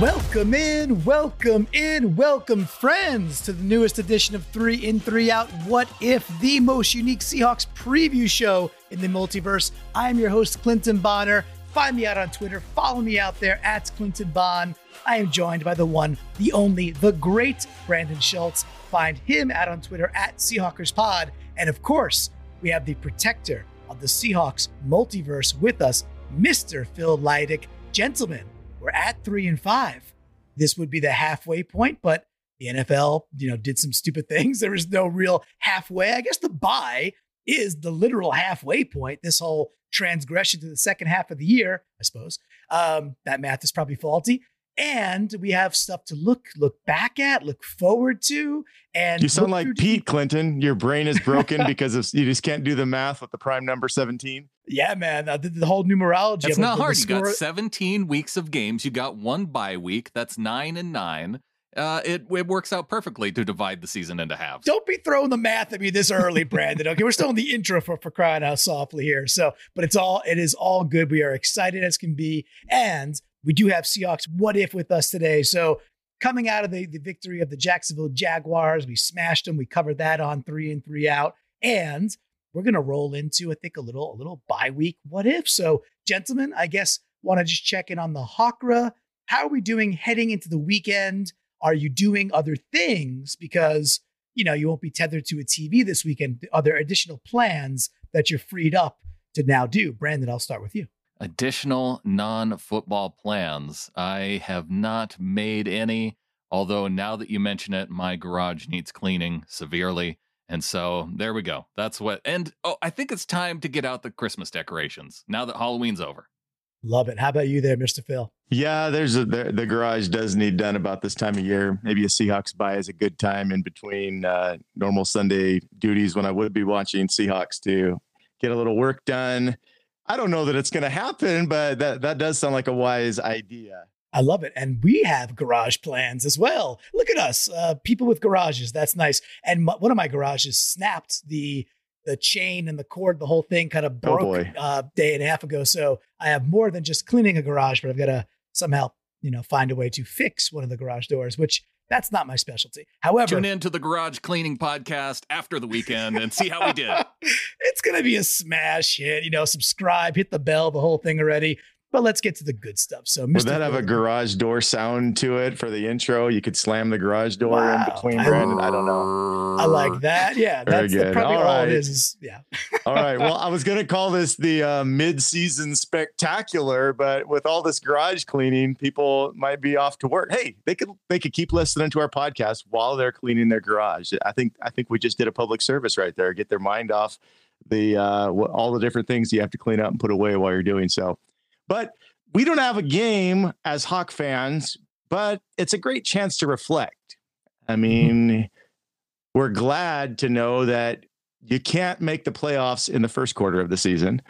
Welcome in, welcome in, welcome friends to the newest edition of Three In, Three Out. What if the most unique Seahawks preview show in the multiverse? I'm your host, Clinton Bonner. Find me out on Twitter. Follow me out there at Clinton Bon. I am joined by the one, the only, the great Brandon Schultz. Find him out on Twitter at SeahawkersPod. And of course, we have the protector of the Seahawks multiverse with us, Mr. Phil Leidick. Gentlemen, we're at three and five. This would be the halfway point, but the NFL, you know, did some stupid things. There was no real halfway. I guess the bye is the literal halfway point. This whole transgression to the second half of the year, I suppose. Um, that math is probably faulty. And we have stuff to look look back at, look forward to, and you sound like Pete Clinton. Your brain is broken because of, you just can't do the math with the prime number seventeen. Yeah, man, uh, the, the, whole numerology. It's not hard. You got seventeen weeks of games. You got one bye week. That's nine and nine uh, it it works out perfectly to divide the season into halves. Don't be throwing the math at me this early, Brandon. Okay, we're still in the intro for for crying out softly here. So, but it's all it is all good. We are excited as can be, and we do have Seahawks what if with us today. So, coming out of the the victory of the Jacksonville Jaguars, we smashed them. We covered that on three and three out, and we're gonna roll into I think a little a little bye week what if. So, gentlemen, I guess want to just check in on the Hawkra. How are we doing heading into the weekend? Are you doing other things because you know you won't be tethered to a TV this weekend? Are there additional plans that you're freed up to now do? Brandon, I'll start with you. Additional non-football plans. I have not made any. Although now that you mention it, my garage needs cleaning severely. And so there we go. That's what. And oh, I think it's time to get out the Christmas decorations now that Halloween's over. Love it. How about you there, Mr. Phil? Yeah, there's a the, the, garage does need done about this time of year. Maybe a Seahawks buy is a good time in between uh, normal Sunday duties when I would be watching Seahawks to get a little work done. I don't know that it's going to happen, but that that does sound like a wise idea. I love it. And we have garage plans as well. Look at us, uh, people with garages. That's nice. And one of my garages snapped the the chain and the cord, the whole thing kind of oh, broke oh uh, day and a half ago. So I have more than just cleaning a garage, but I've got to somehow, you know, find a way to fix one of the garage doors, which that's not my specialty. However, tune in to the garage cleaning podcast after the weekend and see how we did. it's going to be a smash hit. You know, subscribe, hit the bell, the whole thing already. But let's get to the good stuff. So, Mr. would that have a garage door sound to it for the intro? You could slam the garage door wow. in between, Brandon. I don't know. I like that. Yeah, that's the, probably all, all it is, is. Yeah. all right. Well, I was going to call this the uh, mid-season spectacular, but with all this garage cleaning, people might be off to work. Hey, they could they could keep listening to our podcast while they're cleaning their garage. I think I think we just did a public service right there. Get their mind off the uh, all the different things you have to clean up and put away while you're doing so. But we don't have a game as Hawk fans, but it's a great chance to reflect. I mm-hmm. mean, we're glad to know that you can't make the playoffs in the first quarter of the season.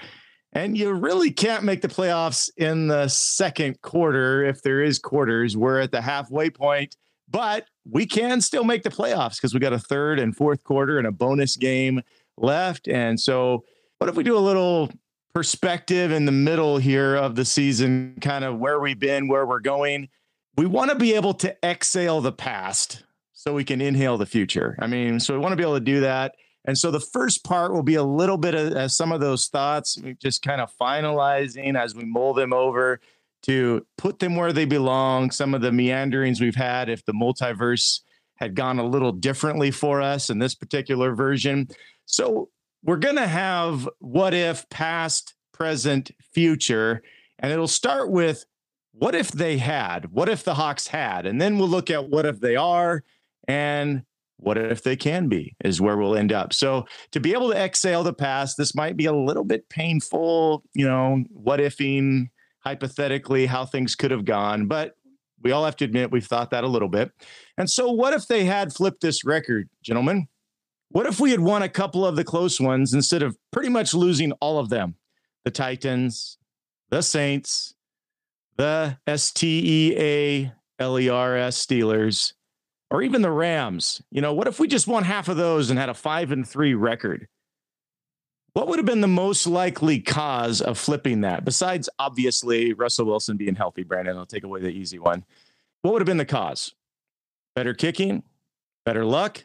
And you really can't make the playoffs in the second quarter if there is quarters. We're at the halfway point, but we can still make the playoffs because we got a third and fourth quarter and a bonus game left. And so, what if we do a little perspective in the middle here of the season, kind of where we've been, where we're going. We want to be able to exhale the past so we can inhale the future. I mean, so we want to be able to do that. And so the first part will be a little bit of uh, some of those thoughts, just kind of finalizing as we mull them over to put them where they belong. Some of the meanderings we've had, if the multiverse had gone a little differently for us in this particular version. So we're going to have what if past, present, future, and it'll start with what if they had, what if the Hawks had, and then we'll look at what if they are and what if they can be is where we'll end up. So to be able to exhale the past, this might be a little bit painful, you know, what ifing hypothetically how things could have gone, but we all have to admit we've thought that a little bit. And so what if they had flipped this record, gentlemen? What if we had won a couple of the close ones instead of pretty much losing all of them? The Titans, the Saints, the S T E A L E R S Steelers, or even the Rams. You know, what if we just won half of those and had a five and three record? What would have been the most likely cause of flipping that? Besides, obviously, Russell Wilson being healthy, Brandon, I'll take away the easy one. what would have been the cause? Better kicking, better luck,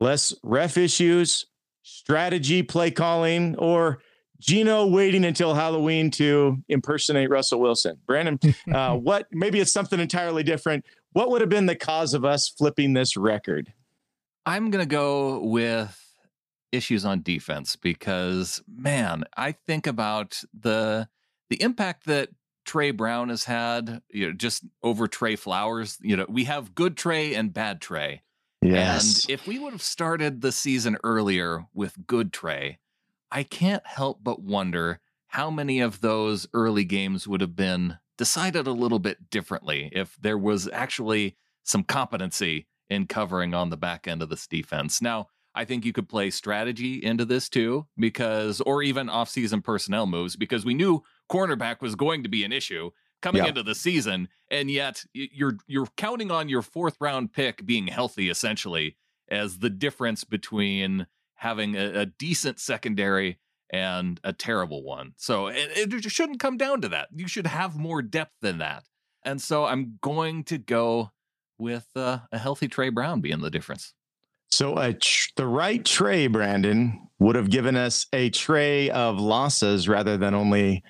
less ref issues, strategy, play calling, or Gino waiting until Halloween to impersonate Russell Wilson. Brandon, uh, what maybe it's something entirely different. What would have been the cause of us flipping this record? I'm going to go with issues on defense because man, I think about the the impact that Tre Brown has had, you know, just over Tre Flowers. You know, we have good Trey and bad Trey. Yes. And if we would have started the season earlier with good Trey, I can't help but wonder how many of those early games would have been decided a little bit differently if there was actually some competency in covering on the back end of this defense. Now, I think you could play strategy into this too, because, or even offseason personnel moves, because we knew cornerback was going to be an issue coming yeah. into the season, and yet you're you're counting on your fourth round pick being healthy essentially as the difference between having a, a decent secondary and a terrible one. So it, it shouldn't come down to that. You should have more depth than that. And so I'm going to go with uh, a healthy Tre Brown being the difference. So uh, tr- the right Trey, Brandon, would have given us a tray of losses rather than only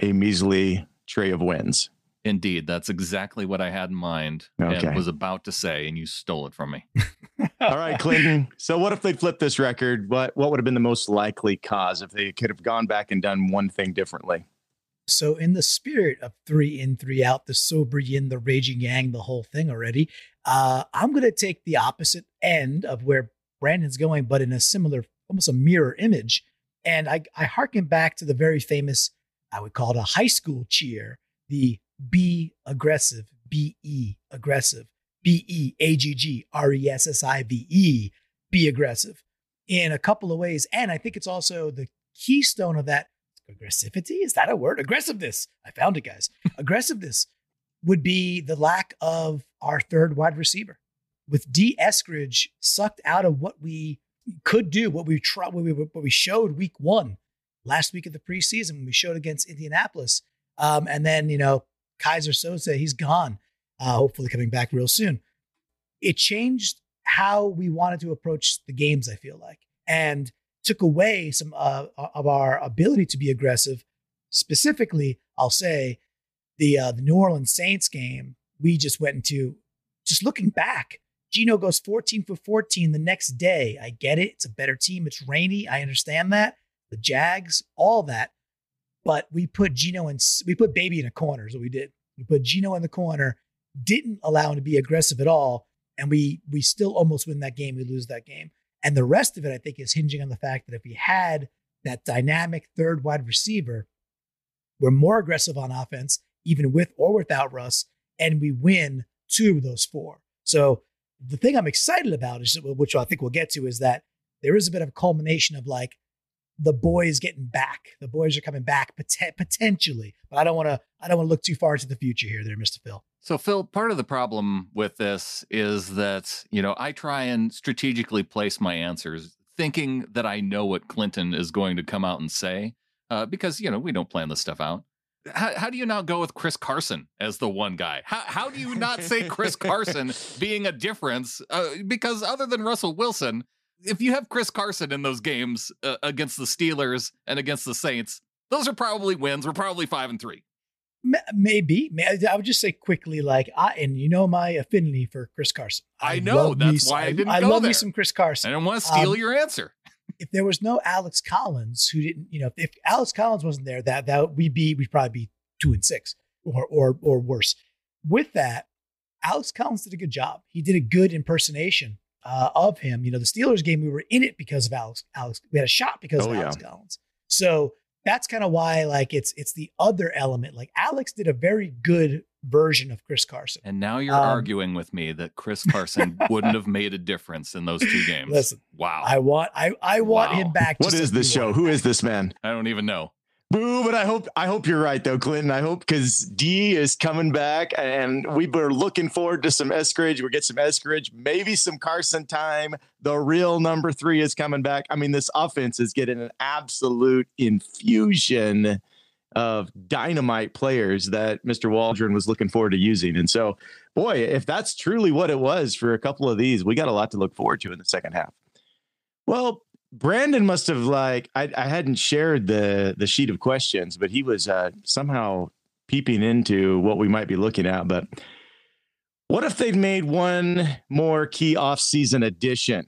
a measly tray of wins. Indeed, that's exactly what I had in mind okay. and was about to say, and you stole it from me. All right, Clinton. So, what if they flipped this record? What what would have been the most likely cause if they could have gone back and done one thing differently? So, in the spirit of three in, three out, the sober yin, the raging yang, the whole thing already, uh, I'm going to take the opposite end of where Brandon's going, but in a similar, almost a mirror image. And I, I harken back to the very famous I would call it a high school cheer, the be aggressive, B E aggressive, B E A G G R E S S I V E, be aggressive in a couple of ways. And I think it's also the keystone of that aggressivity. Is that a word? Aggressiveness. I found it, guys. aggressiveness would be the lack of our third wide receiver. With Dee Eskridge sucked out of what we could do, what we tried, what we, what we showed week one last week of the preseason when we showed against Indianapolis. Um, and then, you know, Keyser Söze, he's gone, uh, hopefully coming back real soon. It changed how we wanted to approach the games, I feel like, and took away some uh, of our ability to be aggressive. Specifically, I'll say the uh, the New Orleans Saints game, we just went into just looking back. Gino goes 14 for 14 the next day. I get it. It's a better team. It's rainy. I understand that the Jags, all that. But we put Gino and we put Baby in a corner, is what we did. We put Gino in the corner, didn't allow him to be aggressive at all, and we we still almost win that game. We lose that game, and the rest of it, I think, is hinging on the fact that if we had that dynamic third wide receiver, we're more aggressive on offense, even with or without Russ, and we win two of those four. So the thing I'm excited about is, which I think we'll get to, is that there is a bit of a culmination of like the boys getting back. The boys are coming back pot- potentially, but I don't want to. I don't want to look too far into the future here, there, Mister Phil. So, Phil, part of the problem with this is that you know I try and strategically place my answers, thinking that I know what Clinton is going to come out and say, uh, because you know we don't plan this stuff out. How, how, do you not go with Chris Carson as the one guy? How, how do you not say Chris Carson being a difference? Uh, because other than Russell Wilson, if you have Chris Carson in those games uh, against the Steelers and against the Saints, those are probably wins. We're probably five and three. Maybe. I would just say quickly, like, I, and you know my affinity for Chris Carson. I, I know that's me, why I didn't. I, love there. me some Chris Carson. I don't want to steal um, your answer. if there was no Alex Collins, who didn't, you know, if, if Alex Collins wasn't there, that that we'd be we'd probably be two and six or or or worse. With that, Alex Collins did a good job. He did a good impersonation uh, of him. You know, the Steelers game, we were in it because of Alex. Alex, we had a shot because oh, of Alex yeah. Collins. So that's kind of why, like, it's it's the other element. Like Alex did a very good version of Chris Carson. And now you're um, arguing with me that Chris Carson wouldn't have made a difference in those two games. Listen, wow. I want I I want wow. him back. What is this show? Who is this man? I don't even know. Boo, but I hope I hope you're right though, Clinton. I hope because D is coming back, and we were looking forward to some Eskridge. We'll get some Eskridge, maybe some Carson time. The real number three is coming back. I mean, this offense is getting an absolute infusion, of dynamite players that Mr. Waldron was looking forward to using. And so, boy, if that's truly what it was for a couple of these, we got a lot to look forward to in the second half. Well, Brandon must have like I, I hadn't shared the the sheet of questions, but he was uh, somehow peeping into what we might be looking at. But what if they'd made one more key off-season addition?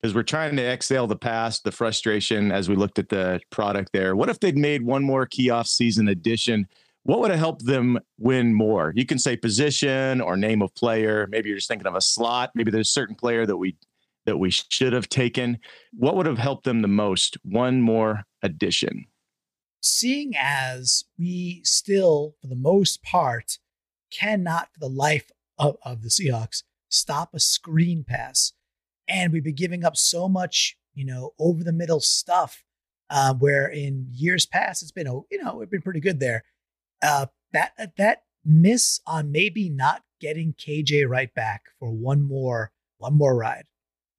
Because we're trying to exhale the past, the frustration as we looked at the product there. What if they'd made one more key off-season addition? What would have helped them win more? You can say position or name of player. Maybe you're just thinking of a slot. Maybe there's a certain player that we that we should have taken. What would have helped them the most? One more addition seeing as we still, for the most part, cannot for the life of, of the Seahawks stop a screen pass. And we've been giving up so much, you know, over the middle stuff. Uh, where in years past it's been, you know, we've been pretty good there. Uh, that that miss on maybe not getting KJ right back for one more one more ride,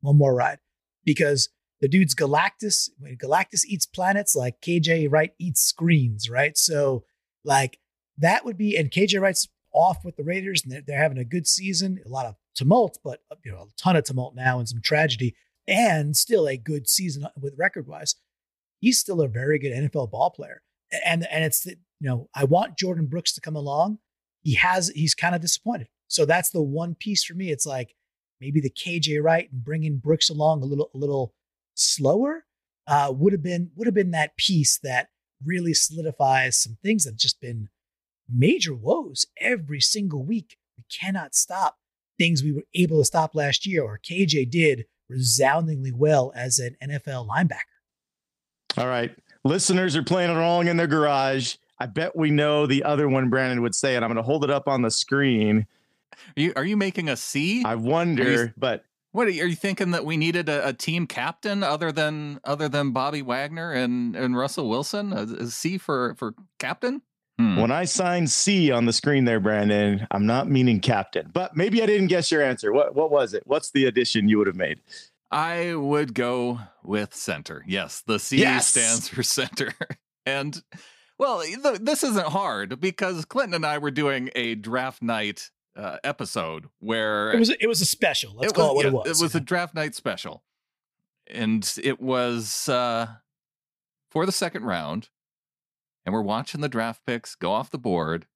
one more ride, because the dude's Galactus. When Galactus eats planets, like KJ Wright eats screens, right? So, like that would be, and KJ Wright's off with the Raiders, and they're, they're having a good season. A lot of tumult, but uh, you know, a ton of tumult now and some tragedy, and still a good season uh, with record wise. He's still a very good NFL ball player, and and it's you know I want Jordyn Brooks to come along. He has he's kind of disappointed. So that's the one piece for me. It's like maybe the KJ Wright and bringing Brooks along a little a little slower uh, would have been would have been that piece that really solidifies some things that have just been major woes every single week. We cannot stop things we were able to stop last year, or KJ did resoundingly well as an NFL linebacker. All right. Listeners are playing it along in their garage. I bet we know the other one Brandon would say, and I'm going to hold it up on the screen. Are you, are you making a C? I wonder, you, but what are you thinking that we needed a, a, team captain other than other than Bobby Wagner and, and Russell Wilson? A, a C for for captain? Hmm. When I signed C on the screen there, Brandon, I'm not meaning captain, but maybe I didn't guess your answer. What what was it? What's the addition you would have made? I would go with center. Yes, the C yes! stands for center. and well, this isn't hard because Clinton and I were doing a draft night uh, episode where it was it was a special. Let's call was, it what yeah, it was. It was a draft night special, and it was uh, for the second round, and we're watching the draft picks go off the board,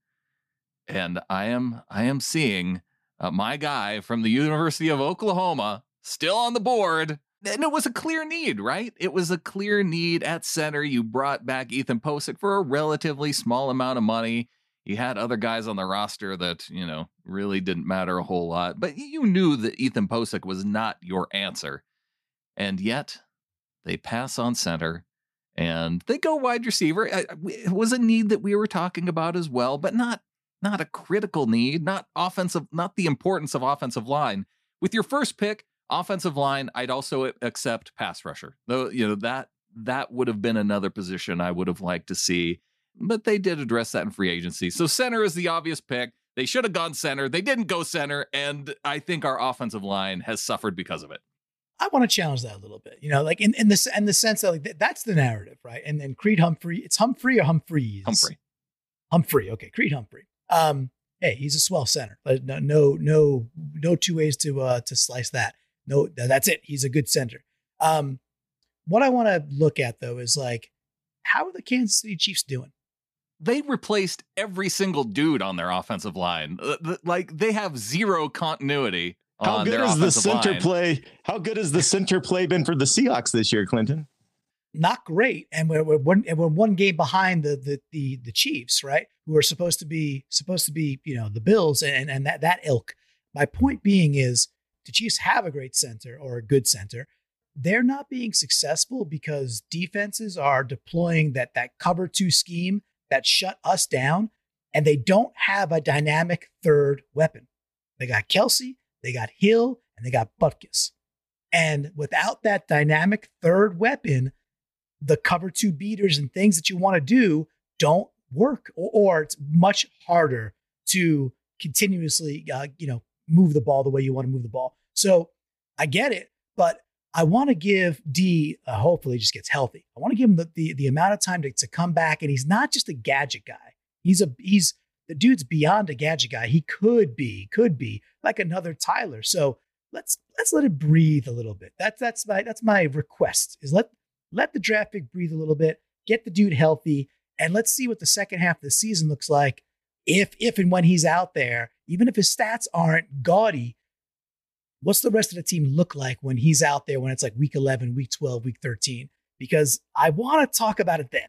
and I am I am seeing uh, my guy from the University of Oklahoma still on the board. And it was a clear need, right? It was a clear need at center. You brought back Ethan Pocic for a relatively small amount of money you had other guys on the roster that, you know, really didn't matter a whole lot, but you knew that Ethan Pocic was not your answer. And yet they pass on center and they go wide receiver. It was a need that we were talking about as well, but not not a critical need, not offensive, not the importance of offensive line. With your first pick, offensive line, I'd also accept pass rusher. Though, you know, that that would have been another position I would have liked to see but they did address that in free agency. So center is the obvious pick. They should have gone center. They didn't go center, and I think our offensive line has suffered because of it. I want to challenge that a little bit. You know, like in in the in the sense that like that's the narrative, right? And then Creed Humphrey, it's Humphrey or Humphreys. Humphrey. Humphrey. Okay, Creed Humphrey. Um, hey, he's a swell center. No, no, no, no two ways to uh to slice that. No, that's it. He's a good center. Um, what I want to look at though is like, how are the Kansas City Chiefs doing? They replaced every single dude on their offensive line. Uh, like they have zero continuity. How good is the center line. play? How good has the center play been for the Seahawks this year, Clinton? Not great, and we're, we're one we're one game behind the, the the the Chiefs, right? Who are supposed to be supposed to be you know the Bills and and that that ilk. My point being is the Chiefs have a great center or a good center. They're not being successful because defenses are deploying that that cover two scheme that shut us down, and they don't have a dynamic third weapon. They got Kelce, they got Hill, and they got Butkus. And without that dynamic third weapon, the cover two beaters and things that you want to do don't work, or, or it's much harder to continuously, uh, you know, move the ball the way you want to move the ball. So I get it, but I want to give D, uh, hopefully, just gets healthy. I want to give him the, the, the amount of time to, to come back. And he's not just a gadget guy. He's a, he's, the dude's beyond a gadget guy. He could be, could be like another Tyler. So let's, let's let it breathe a little bit. That's, that's my, that's my request is let, let the draft pick breathe a little bit, get the dude healthy, and let's see what the second half of the season looks like. If, if and when he's out there, even if his stats aren't gaudy, what's the rest of the team look like when he's out there when it's like week 11, week 12, week 13? Because I want to talk about it then.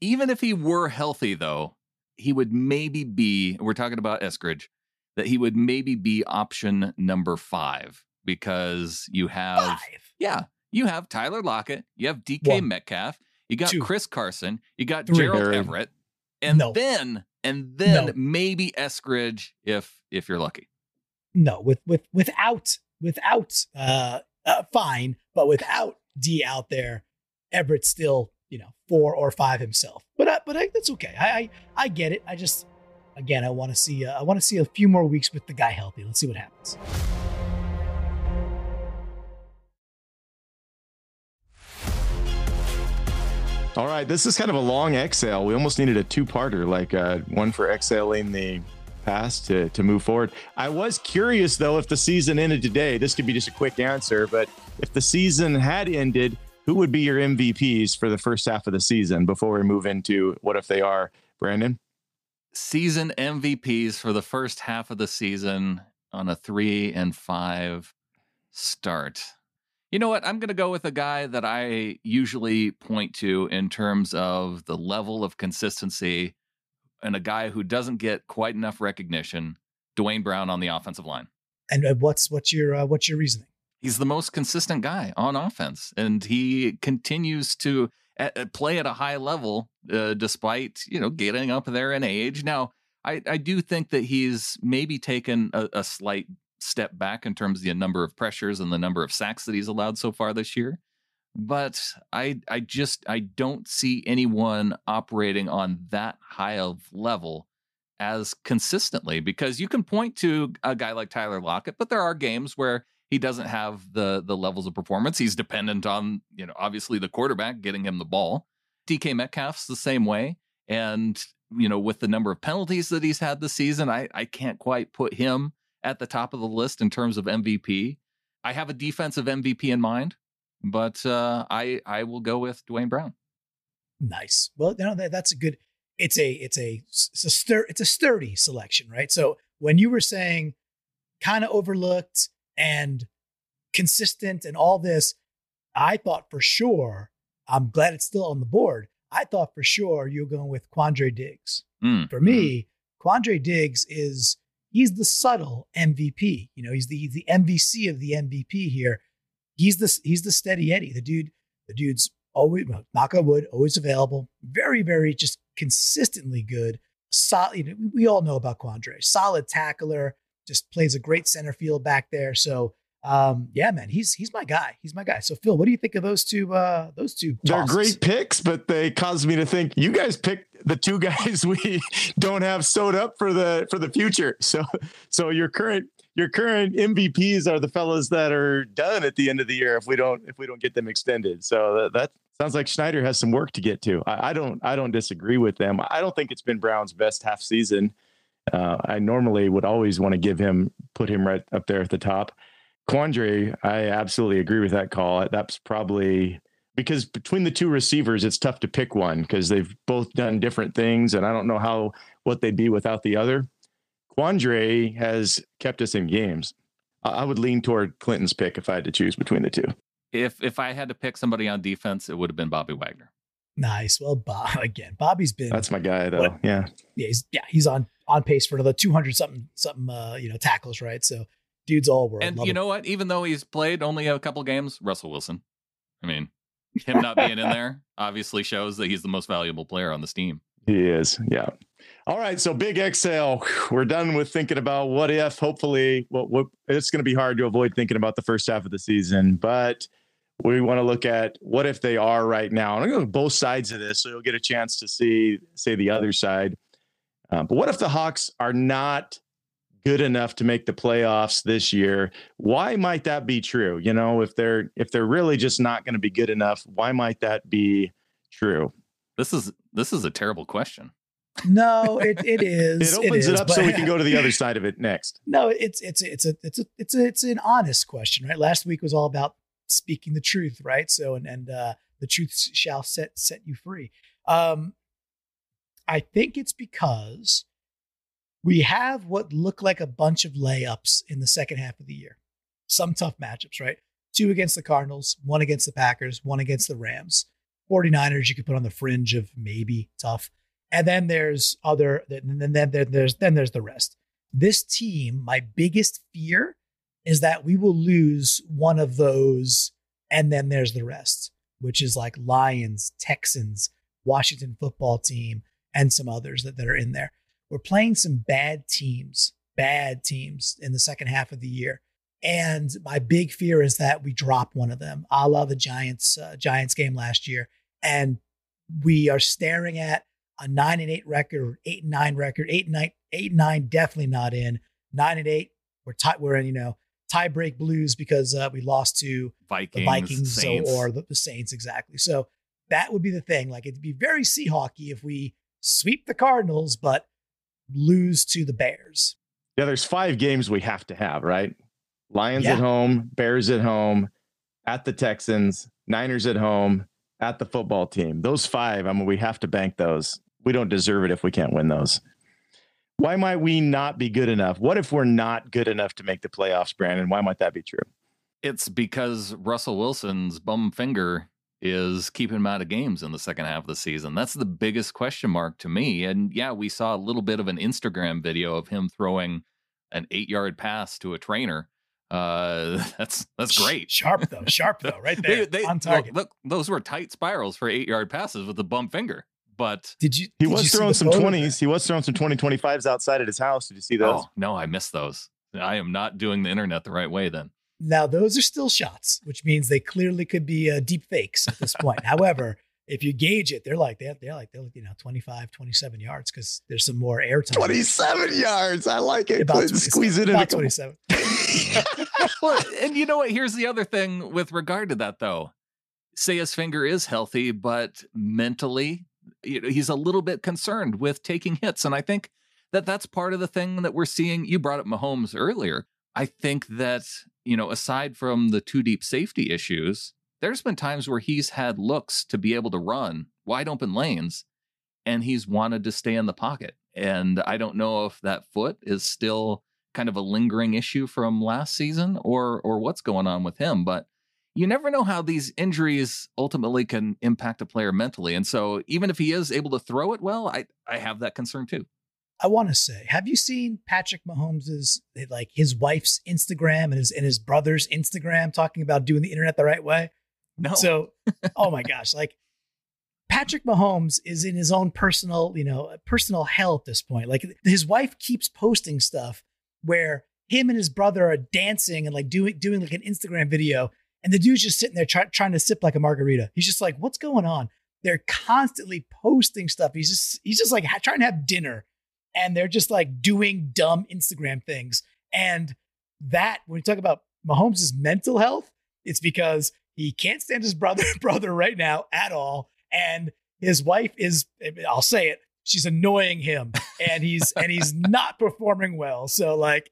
Even if he were healthy, though, he would maybe be, we're talking about Eskridge, that he would maybe be option number five because you have, Five. yeah, you have Tyler Lockett, you have DK One. Metcalf, you got Two. Chris Carson, you got Three. Gerald. Everett, and No. then, and then No. maybe Eskridge if if you're lucky. No, with with without without uh, uh fine, but without D out there, Everett's still you know four or five himself. But I, but I, that's okay. I, I I get it. I just again I want to see uh, I want to see a few more weeks with the guy healthy. Let's see what happens. All right, this is kind of a long exhale. We almost needed a two-parter, like uh, one for exhaling the past to to move forward. I was curious though if the season ended today. This could be just a quick answer, but if the season had ended, who would be your MVPs for the first half of the season before we move into what if they are? Brandon, Season MVPs for the first half of the season on a three and five start. You know what? I'm going to go with a guy that I usually point to in terms of the level of consistency and a guy who doesn't get quite enough recognition, Duane Brown on the offensive line. And uh, what's what's your uh, what's your reasoning? He's the most consistent guy on offense, and he continues to uh, uh, play at a high level uh, despite you know getting up there in age. Now, I, I do think that he's maybe taken a, a slight step back in terms of the number of pressures and the number of sacks that he's allowed so far this year. But I I just I don't see anyone operating on that high of level as consistently because you can point to a guy like Tyler Lockett, but there are games where he doesn't have the the levels of performance. He's dependent on, you know, obviously the quarterback getting him the ball. DK Metcalf's the same way. And, you know, with the number of penalties that he's had this season, I, I can't quite put him at the top of the list in terms of MVP. I have a defensive MVP in mind, but uh, I I will go with Duane Brown. Nice. Well, you know that, that's a good. It's a it's a it's a stur it's a sturdy selection, right? So when you were saying kind of overlooked and consistent and all this, I thought for sure. I'm glad it's still on the board. I thought for sure you're going with Quandre Diggs. Mm, For me, Quandre Diggs is he's the subtle MVP. You know, he's the the MVC of the MVP here. He's the he's the steady Eddie. The dude, the dude's always knock on wood, always available. Very, very just consistently good. Solid. You know, we all know about Quandre. Solid tackler. Just plays a great center field back there. So um, yeah, man, he's he's my guy. He's my guy. So Phil, what do you think of those two? Uh, those two. they're great picks, but they caused me to think you guys picked the two guys we don't have sewed up for the for the future. So so your current your current MVPs are the fellas that are done at the end of the year if we don't if we don't get them extended. So that, that sounds like Schneider has some work to get to. I, I don't I don't disagree with them. I don't think it's been Brown's best half season. Uh, I normally would always want to give him put him right up there at the top. Quandre, I absolutely agree with that call. That's probably because between the two receivers, it's tough to pick one because they've both done different things, and I don't know how what they'd be without the other. Quandre has kept us in games. I I would lean toward Clinton's pick if I had to choose between the two. If if I had to pick somebody on defense, it would have been Bobby Wagner. Nice. Well, Bob again. Bobby's been That's my guy, though. What? Yeah, yeah, he's yeah, he's on on pace for another 200 something something uh, you know, tackles, right? So dude's all world. And Love you him. know what? Even though he's played only a couple games, Russell Wilson. I mean, him not being in there obviously shows that he's the most valuable player on this team. He is. Yeah. All right. So big exhale. We're done with thinking about what if. Hopefully, what, what it's going to be hard to avoid thinking about the first half of the season, but we want to look at what if they are right now. And I'm going to both sides of this, so you'll get a chance to see say the other side. Uh, but what if the Hawks are not good enough to make the playoffs this year. Why might that be true? You know, if they're if they're really just not going to be good enough, why might that be true? This is this is a terrible question. No, it it is. it opens it, is, it up so we can go to the other side of it next. No, it's it's it's a it's a it's a it's an honest question, right? Last week was all about speaking the truth, right? So and and uh, the truth shall set set you free. Um, I think it's because we have what look like a bunch of layups in the second half of the year. Some tough matchups, right? Two against the Cardinals, one against the Packers, one against the Rams. 49ers you could put on the fringe of maybe tough. And then there's other and then, then there's then there's the rest. This team, my biggest fear is that we will lose one of those and then there's the rest, which is like Lions, Texans, Washington football team, and some others that, that are in there. We're playing some bad teams, bad teams in the second half of the year. And my big fear is that we drop one of them, a la the Giants uh, Giants game last year, and we are staring at a nine and eight record, eight and nine record, eight and nine, eight and nine, definitely not in. Nine and eight, we're tie, we're in, you know, tie break blues because uh, we lost to Vikings, the Vikings Saints. or the, the Saints exactly. So that would be the thing. Like it'd be very Seahawky if we sweep the Cardinals, but lose to the Bears. Yeah, there's five games we have to have, right? Lions Yeah. at home, Bears at home, at the Texans, Niners at home, at the football team. Those five, I mean, we have to bank those. We don't deserve it if we can't win those. Why might we not be good enough? What if we're not good enough to make the playoffs, Brandon? Why might that be true? It's because Russell Wilson's bum finger is keeping him out of games in the second half of the season. That's the biggest question mark to me. And yeah, we saw a little bit of an Instagram video of him throwing an eight yard pass to a trainer. Uh, that's that's great. Sharp though, sharp though, right there They- they- on target. Look, those were tight spirals for eight yard passes with the bum finger. But did you? He did was see throwing some 20s. He was throwing some 2025s outside at his house. Did you see those? oh no, I missed those. I am not doing the internet the right way then. Now those are still shots, which means they clearly could be uh, deep fakes at this point. However, if you gauge it, they're like they're, they're like they're you know 25, 27 yards because there's some more air time. 27 yards. I like it. About Clint. 27. Squeeze it in. About 27. well, and you know what? Here's the other thing with regard to that, though. Say his finger is healthy, but mentally, you know, he's a little bit concerned with taking hits, and I think that that's part of the thing that we're seeing. You brought up Mahomes earlier. I think that you know, aside from the two deep safety issues, there's been times where he's had looks to be able to run wide open lanes, and he's wanted to stay in the pocket. And I don't know if that foot is still kind of a lingering issue from last season or or what's going on with him but you never know how these injuries ultimately can impact a player mentally and so even if he is able to throw it well i i have that concern too I want to say, have you seen Patrick Mahomes's like his wife's Instagram and his and his brother's Instagram talking about doing the internet the right way? No So, oh my gosh, like Patrick Mahomes is in his own personal, you know, uh, personal hell at this point. Like his wife keeps posting stuff where him and his brother are dancing and like doing doing like an Instagram video, and the dude's just sitting there try, trying to sip like a margarita. He's just like, "What's going on?" They're constantly posting stuff. He's just he's just like trying to have dinner, and they're just like doing dumb Instagram things. And that when we talk about Mahomes' mental health, it's because he can't stand his brother brother right now at all, and his wife is I'll say it, she's annoying him, and he's and he's not performing well. So like,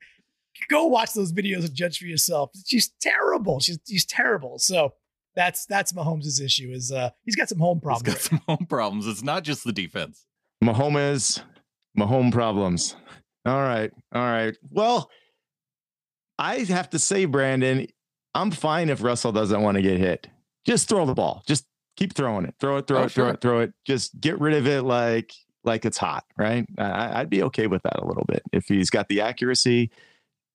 go watch those videos and judge for yourself. She's terrible. She's she's terrible. So. That's that's Mahomes' issue. Is uh he's got some home he's problems. got right some home problems it's not just the defense Mahomes, Mahomes problems. All right. All right. Well, I have to say, Brandon, I'm fine if Russell doesn't want to get hit. Just throw the ball. Just keep throwing it. Throw it, throw Oh, it, throw it, throw it. Just get rid of it like like it's hot, right? I, I'd be okay with that a little bit. If he's got the accuracy,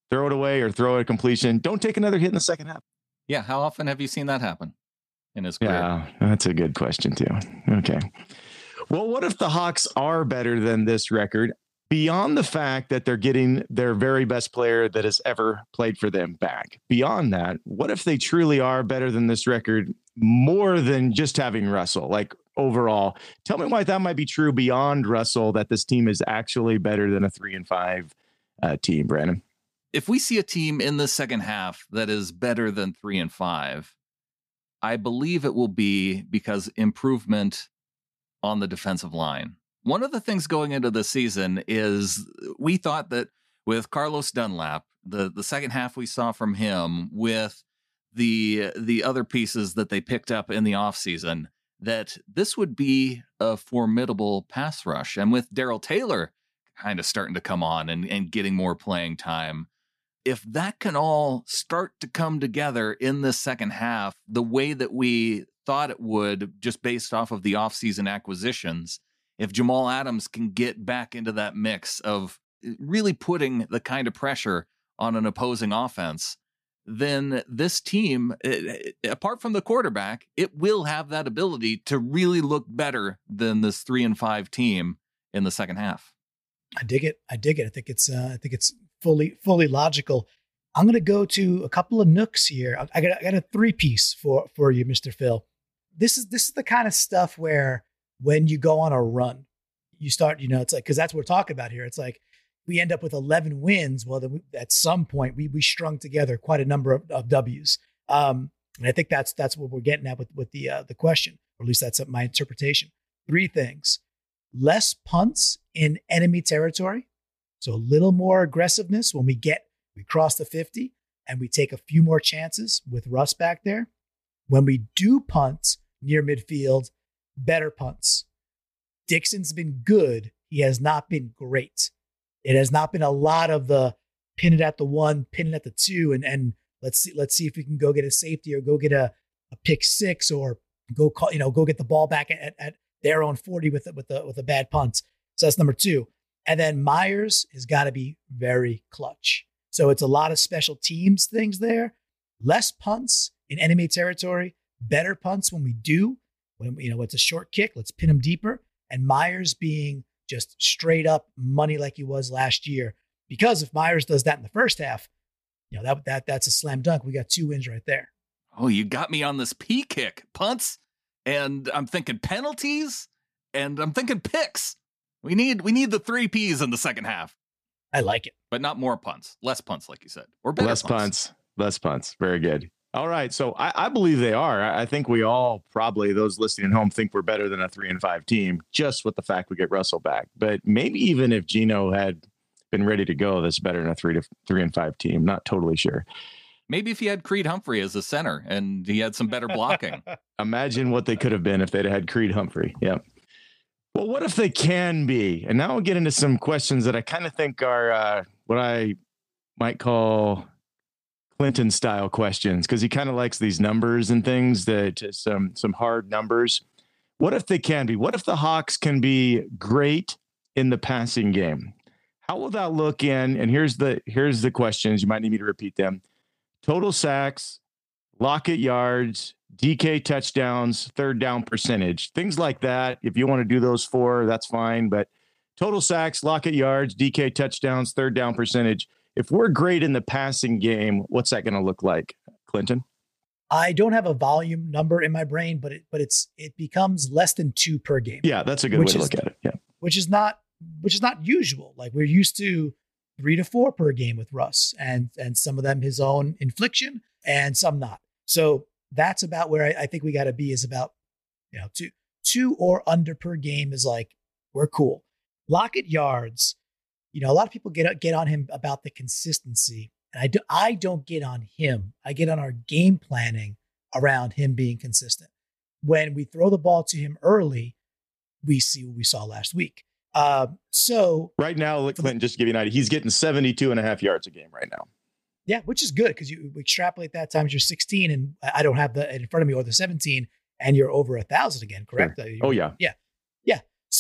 throw it away or throw it a completion. Don't take another hit in the second half. yeah how often have you seen that happen in his career Yeah, that's a good question too. Okay. Well, what if the Hawks are better than this record beyond the fact that they're getting their very best player that has ever played for them back? Beyond that, what if they truly are better than this record more than just having Russell? Like overall, tell me why that might be true beyond Russell that this team is actually better than a 3 and 5 uh, team, Brandon. If we see a team in the second half that is better than three and five, I believe it will be because improvement on the defensive line. One of the things going into the season is we thought that with Carlos Dunlap, the the second half we saw from him with the the other pieces that they picked up in the offseason that this would be a formidable pass rush. And with Darrell Taylor kind of starting to come on and, and getting more playing time, if that can all start to come together in the second half the way that we thought it would just based off of the offseason acquisitions, if Jamal Adams can get back into that mix of eh, really putting the kind of pressure on an opposing offense, then this team, eh, eh, apart from the quarterback, it will have that ability to really look better than this three and five team in the second half. I dig it. I dig it. I think it's. Uh, I think it's fully fully logical. I'm going to go to a couple of nooks here. I got, I got a three piece for for you, Mister Phil. This is this is the kind of stuff where when you go on a run, you start. You know, it's like because that's what we're talking about here. It's like we end up with 11 wins. Well, then we, at some point we we strung together quite a number of, of W's. Um, and I think that's that's what we're getting at with with the uh, the question, or at least that's my interpretation. Three things: less punts in enemy territory, so a little more aggressiveness when we get we cross the 50 and we take a few more chances with Russ back there. When we do punt near midfield, better punts. Dickson's been good. He has not been great. It has not been a lot of the pin it at the one, pin it at the two, and and let's see let's see if we can go get a safety or go get a, a pick six or go call you know go get the ball back at, at their own forty with with the with a bad punt. So that's number two. And then Myers has got to be very clutch. So it's a lot of special teams things there. Less punts in enemy territory, better punts when we do. When you know it's a short kick, let's pin him deeper. And Myers being just straight up money like he was last year. Because if Myers does that in the first half, you know, that that that's a slam dunk. We got two wins right there. Oh, you got me on this P kick. Punts and I'm thinking penalties and I'm thinking picks. We need we need the three P's in the second half. I like it. But not more punts. Less punts, like you said. Or less punts. punts. Less punts. Very good. All right. So I, I, believe they are. I think we all probably those listening at home think we're better than a three and five team, just with the fact we get Russell back. But maybe even if Gino had been ready to go, that's better than a three to three and five team. Not totally sure. Maybe if he had Creed Humphrey as a center and he had some better blocking. Imagine what they could have been if they'd had Creed Humphrey. Yep. Well, what if they can be? And now we'll get into some questions that I kind of think are uh, what I might call Clinton style questions because he kind of likes these numbers and things that uh, some some hard numbers. What if they can be? What if the Hawks can be great in the passing game? How will that look in? And here's the here's the questions. You might need me to repeat them. Total sacks, Lockett yards, DK touchdowns, third down percentage, things like that. If you want to do those four, that's fine. But total sacks, Lockett yards, DK touchdowns, third down percentage if we're great in the passing game, what's that going to look like, Clinton? I don't have a volume number in my brain, but it but it's it becomes less than two per game. Yeah, that's a good way to is, look at it. Yeah, which is not which is not usual. Like we're used to three to four per game with Russ, and and some of them his own infliction, and some not. So that's about where I, I think we got to be. Is about you know two two or under per game is like we're cool. Lockett yards you know, a lot of people get get on him about the consistency, and I do, I don't get on him. I get on our game planning around him being consistent. When we throw the ball to him early, we see what we saw last week. Uh, so right now, Clinton, just to give you an idea, he's getting 72 and a half yards a game right now. Yeah, which is good because you extrapolate that times you're 16, and I don't have the in front of me or the 17, and you're over a thousand again, correct? Sure. Oh yeah, yeah, yeah.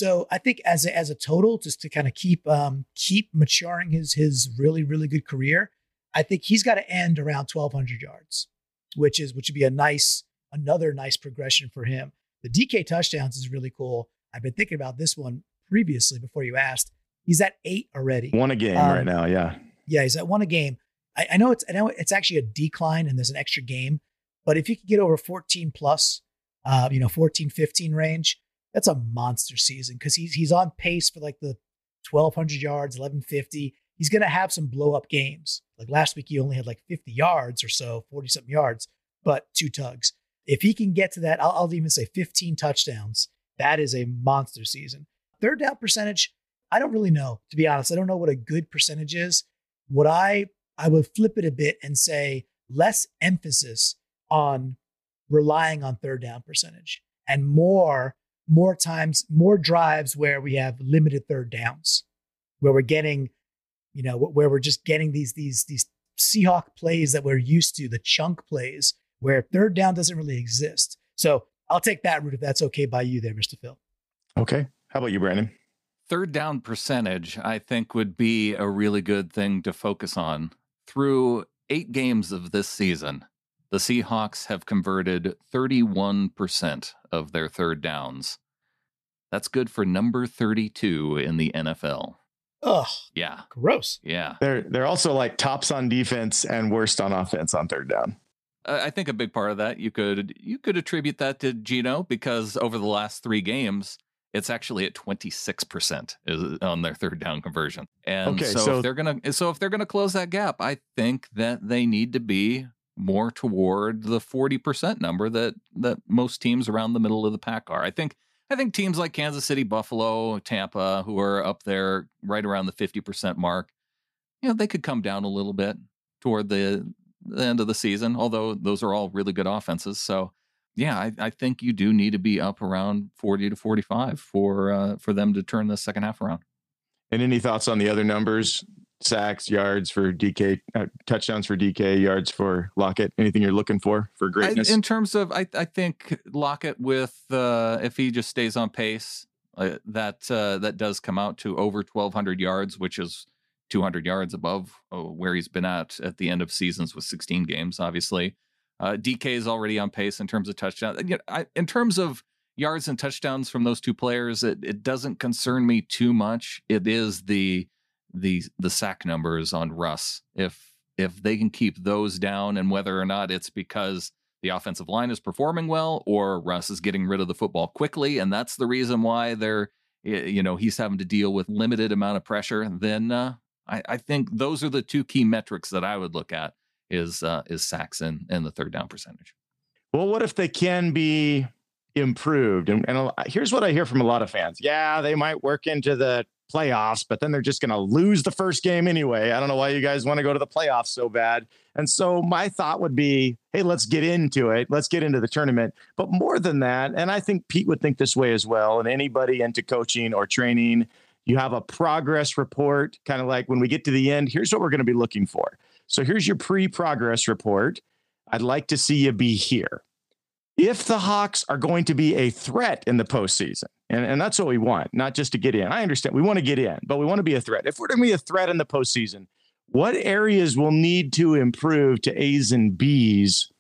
So I think as a, as a total, just to kind of keep um, keep maturing his his really really good career, I think he's got to end around 1,200 yards, which is which would be a nice another nice progression for him. The DK touchdowns is really cool. I've been thinking about this one previously before you asked. He's at eight already. One a game um, right now, yeah. Yeah, he's at one a game. I, I know it's I know it's actually a decline and there's an extra game, but if you could get over 14 plus, uh, you know, 14, 15 range, that's a monster season because he's he's on pace for like the 1200 yards, 1150. he's going to have some blow up games. Like last week, he only had like 50 yards or so, 40 something yards, but two tugs. If he can get to that, I'll, I'll even say 15 touchdowns. That is a monster season. Third down percentage, I don't really know, to be honest. I don't know what a good percentage is. What I I would flip it a bit and say less emphasis on relying on third down percentage and more more times more drives where we have limited third downs where we're getting you know where we're just getting these these these Seahawk plays that we're used to the chunk plays where third down doesn't really exist. So I'll take that route if that's okay by you there Mr. Phil. Okay. How about you Brandon? Third down percentage I think would be a really good thing to focus on through 8 games of this season the Seahawks have converted 31% of their third downs. That's good for number 32 in the NFL. Ugh. Yeah. Gross. Yeah. They're they're also like tops on defense and worst on offense on third down. I think a big part of that you could you could attribute that to Geno because over the last 3 games it's actually at 26% on their third down conversion. And okay, so, so if they're going to so if they're going to close that gap, I think that they need to be more toward the 40% number that that most teams around the middle of the pack are. I think I think teams like Kansas City, Buffalo, Tampa who are up there right around the 50% mark, you know, they could come down a little bit toward the, the end of the season, although those are all really good offenses. So, yeah, I, I think you do need to be up around 40 to 45 for uh, for them to turn the second half around. And any thoughts on the other numbers? Sacks, yards for DK, uh, touchdowns for DK, yards for Lockett? Anything you're looking for for greatness? I, in terms of, I, I think Lockett with uh, if he just stays on pace, uh, that uh, that does come out to over 1,200 yards, which is 200 yards above oh, where he's been at at the end of seasons with 16 games. Obviously, uh, DK is already on pace in terms of touchdowns. You know, I, in terms of yards and touchdowns from those two players, it, it doesn't concern me too much. It is the the the sack numbers on Russ. If if they can keep those down, and whether or not it's because the offensive line is performing well or Russ is getting rid of the football quickly, and that's the reason why they're you know he's having to deal with limited amount of pressure, then uh, I, I think those are the two key metrics that I would look at is uh, is sacks and, and the third down percentage. Well, what if they can be improved? And, and here's what I hear from a lot of fans: Yeah, they might work into the playoffs, but then they're just going to lose the first game anyway. I don't know why you guys want to go to the playoffs so bad. And so my thought would be, hey, let's get into it. Let's get into the tournament. But more than that, and I think Pete would think this way as well, and anybody into coaching or training, you have a progress report, kind of like when we get to the end, here's what we're going to be looking for. So here's your pre progress report. I'd like to see you be here if the Hawks are going to be a threat in the postseason, and, and that's what we want, not just to get in. I understand we want to get in, but we want to be a threat. If we're going to be a threat in the postseason, what areas will need to improve to A's and B's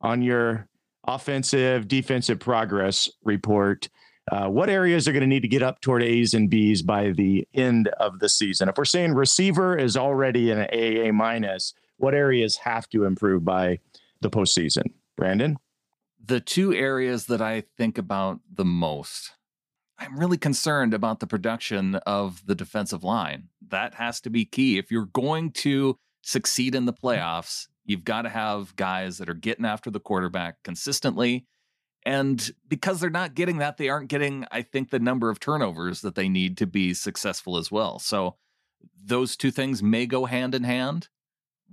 on your offensive, defensive progress report? Uh, what areas are going to need to get up toward A's and B's by the end of the season? If we're saying receiver is already an AA minus, what areas have to improve by the postseason? Brandon? The two areas that I think about the most, I'm really concerned about the production of the defensive line. That has to be key. If you're going to succeed in the mm-hmm. playoffs, you've got to have guys that are getting after the quarterback consistently. And because they're not getting that, they aren't getting, I think, the number of turnovers that they need to be successful as well. So those two things may go hand in hand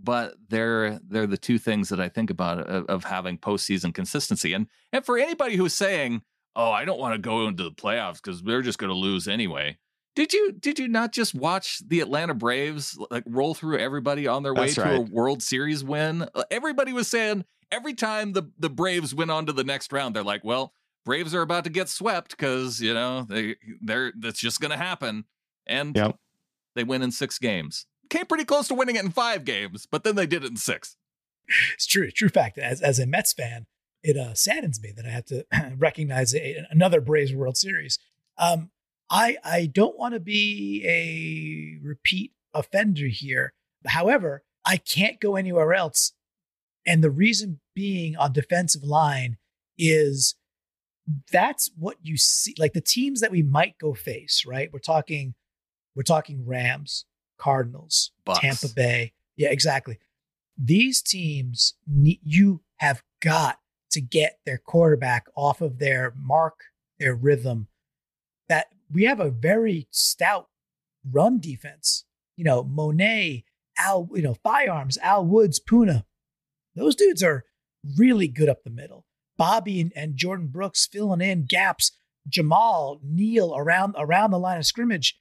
but they're they're the two things that I think about of, of having postseason consistency. And and for anybody who's saying, "Oh, I don't want to go into the playoffs because they're just going to lose anyway," did you did you not just watch the Atlanta Braves like roll through everybody on their way That's to a World Series win? Uh, everybody was saying every time the the Braves went on to the next round, they're like, "Well." Braves are about to get swept because you know they they're that's just going to happen, and yep. they win in six games came pretty close to winning it in five games, but then they did it in six. It's true, true fact. As as a Mets fan, it uh, saddens me that I have to recognize a, another Braves World Series. Um, I I don't want to be a repeat offender here. However, I can't go anywhere else, and the reason being on defensive line is that's what you see. Like the teams that we might go face, right? We're talking, we're talking Rams, Cardinals, Bucks. Tampa Bay. Yeah, exactly. These teams, you have got to get their quarterback off of their mark, their rhythm. That we have a very stout run defense. You know, Mone, Al, you know, Firearms, Al Woods, Poona. Those dudes are really good up the middle. Bobby and, and Jordyn Brooks filling in gaps. Jamal, Neal around around the line of scrimmage.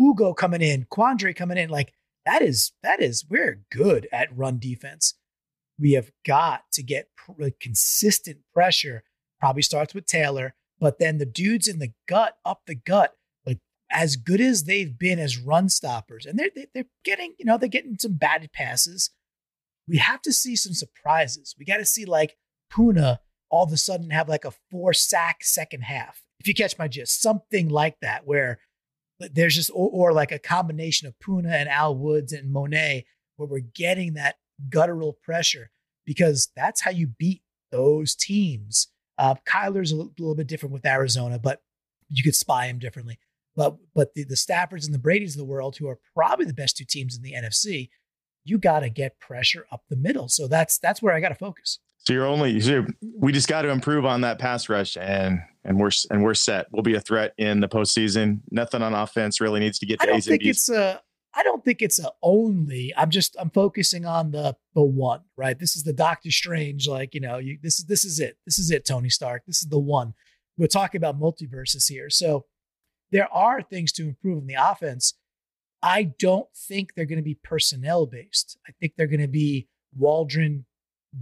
Ugo coming in, Quandre coming in. Like that is that is we're good at run defense. We have got to get pr- consistent pressure. Probably starts with Taylor, but then the dudes in the gut, up the gut, like as good as they've been as run stoppers, and they're they're getting you know they're getting some bad passes. We have to see some surprises. We got to see like Poona all of a sudden have like a four sack second half. If you catch my gist, something like that, where there's just or, or, like a combination of Poona and Al Woods and Mone, where we're getting that guttural pressure because that's how you beat those teams. Uh, Kyler's a little, little bit different with Arizona, but you could spy him differently. But but the, the Staffords and the Brady's of the world, who are probably the best two teams in the NFC, you got to get pressure up the middle. So that's that's where I got to focus. So you're only we just got to improve on that pass rush and and we're and we're set. We'll be a threat in the postseason. Nothing on offense really needs to get to I don't A's think it's a. I don't think it's a only. I'm just I'm focusing on the the one. Right. This is the Doctor Strange. Like you know, you this is this is it. This is it. Tony Stark. This is the one. We're talking about multiverses here. So there are things to improve in the offense. I don't think they're going to be personnel based. I think they're going to be Waldron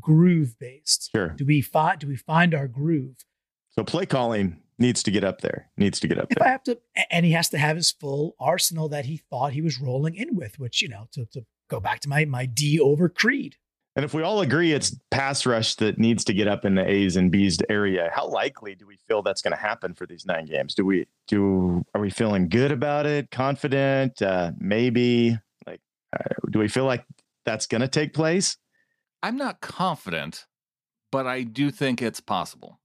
groove based. Sure. Do we find do we find our groove? So play calling needs to get up there. Needs to get up if there. I have to, and he has to have his full arsenal that he thought he was rolling in with, which you know, to, to go back to my my D over Creed. And if we all agree it's pass rush that needs to get up in the A's and B's area, how likely do we feel that's going to happen for these nine games? Do we do? Are we feeling good about it? Confident? Uh, maybe? Like, uh, do we feel like that's going to take place? I'm not confident, but I do think it's possible.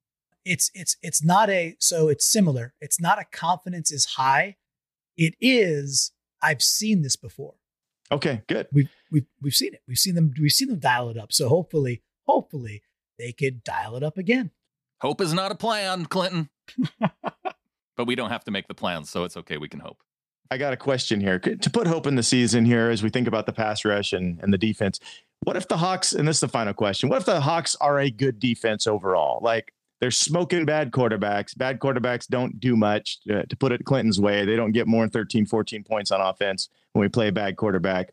It's it's it's not a so it's similar. It's not a confidence is high. It is I've seen this before. Okay, good. We've we've we've seen it. We've seen them we've seen them dial it up. So hopefully, hopefully they could dial it up again. Hope is not a plan, Clinton. but we don't have to make the plans, so it's okay. We can hope. I got a question here to put hope in the season here as we think about the pass rush and, and the defense. What if the Hawks, and this is the final question, what if the Hawks are a good defense overall? Like they're smoking bad quarterbacks. Bad quarterbacks don't do much. Uh, to put it Clinton's way, they don't get more than 13, 14 points on offense when we play a bad quarterback.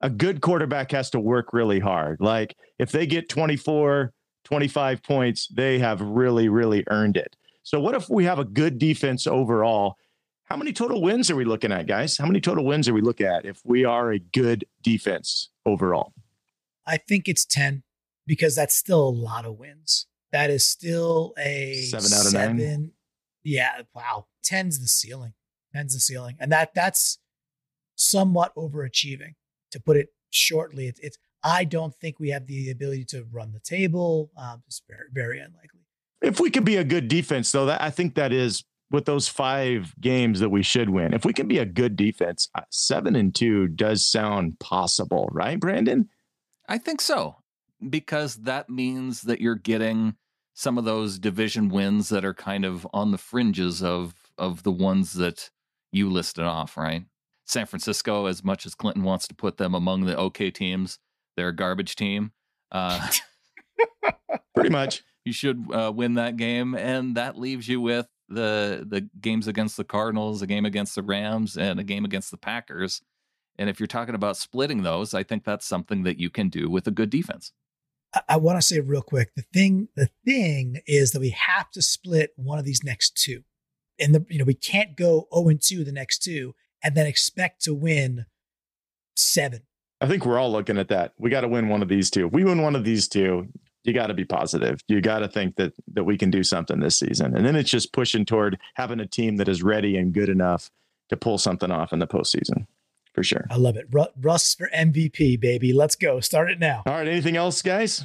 A good quarterback has to work really hard. Like if they get 24, 25 points, they have really, really earned it. So what if we have a good defense overall? How many total wins are we looking at, guys? How many total wins are we looking at if we are a good defense overall? I think it's 10 because that's still a lot of wins. That is still a seven out of seven. nine. Yeah, wow. 10's the ceiling. 10's the ceiling. And that that's somewhat overachieving. To put it shortly, it's, it's I don't think we have the ability to run the table. Um, it's very, very unlikely. If we could be a good defense, though, that I think that is with those five games that we should win. If we can be a good defense, uh, seven and two does sound possible, right, Brandon? I think so, because that means that you're getting some of those division wins that are kind of on the fringes of of the ones that you listed off, right? San Francisco, as much as Clinton wants to put them among the okay teams, they're a garbage team. Uh, Pretty much. You should uh, win that game, and that leaves you with the the games against the Cardinals, a game against the Rams, and a game against the Packers. And if you're talking about splitting those, I think that's something that you can do with a good defense. I, I want to say real quick the thing the thing is that we have to split one of these next two. And the you know, we can't go 0 and 2 the next two and then expect to win seven. I think we're all looking at that. We got to win one of these two. If we win one of these two, you got to be positive. You got to think that that we can do something this season. And then it's just pushing toward having a team that is ready and good enough to pull something off in the postseason. For sure. I love it. Russ for MVP, baby. Let's go. Start it now. All right. Anything else, guys?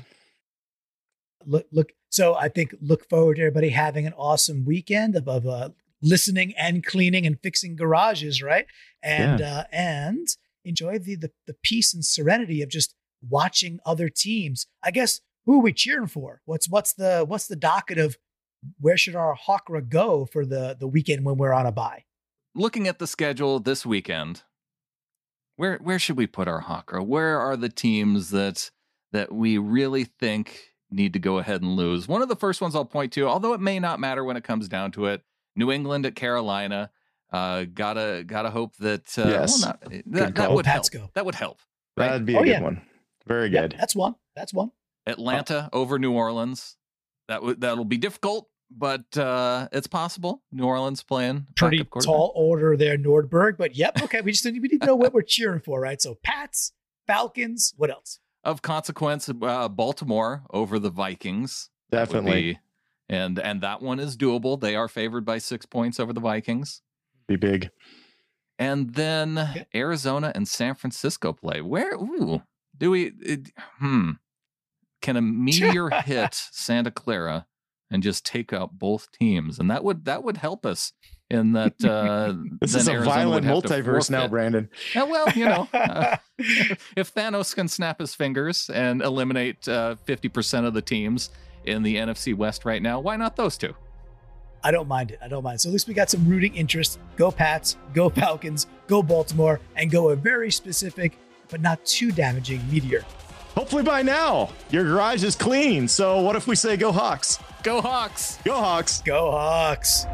Look, look. So I think look forward to everybody having an awesome weekend of, of uh, listening and cleaning and fixing garages, right? And yeah. uh, and enjoy the, the the peace and serenity of just watching other teams. I guess who are we cheering for? What's what's the what's the docket of where should our Hawkra go for the the weekend when we're on a bye? Looking at the schedule this weekend, where where should we put our Hawkra? Where are the teams that that we really think need to go ahead and lose? One of the first ones I'll point to, although it may not matter when it comes down to it, New England at Carolina. Uh, gotta gotta hope that uh, yes. well, not, that, that would help. Go. That would help. Right? That'd be a oh, good yeah. one. Very good. that's one. That's one. Atlanta oh. over New Orleans. That would that'll be difficult, but uh, it's possible. New Orleans playing pretty tall order there, Nordberg. But yep, okay. We just we need to know what we're cheering for, right? So Pats, Falcons. What else? Of consequence, uh, Baltimore over the Vikings. Definitely. and and that one is doable. They are favored by six points over the Vikings. Be big. And then okay. Arizona and San Francisco play. Where? Ooh, do we? It, hmm. Can a meteor hit Santa Clara and just take out both teams? And that would that would help us in that. Uh, this is a Arizona violent multiverse now, Brandon. Yeah, well, you know, uh, if Thanos can snap his fingers and eliminate uh, fifty percent of the teams in the NFC West right now, why not those two? I don't mind it. I don't mind. So at least we got some rooting interest. Go Pats, go Falcons, go Baltimore, and go a very specific but not too damaging meteor. Hopefully by now your garage is clean. So what if we say go Hawks? Go Hawks. Go Hawks. Go Hawks.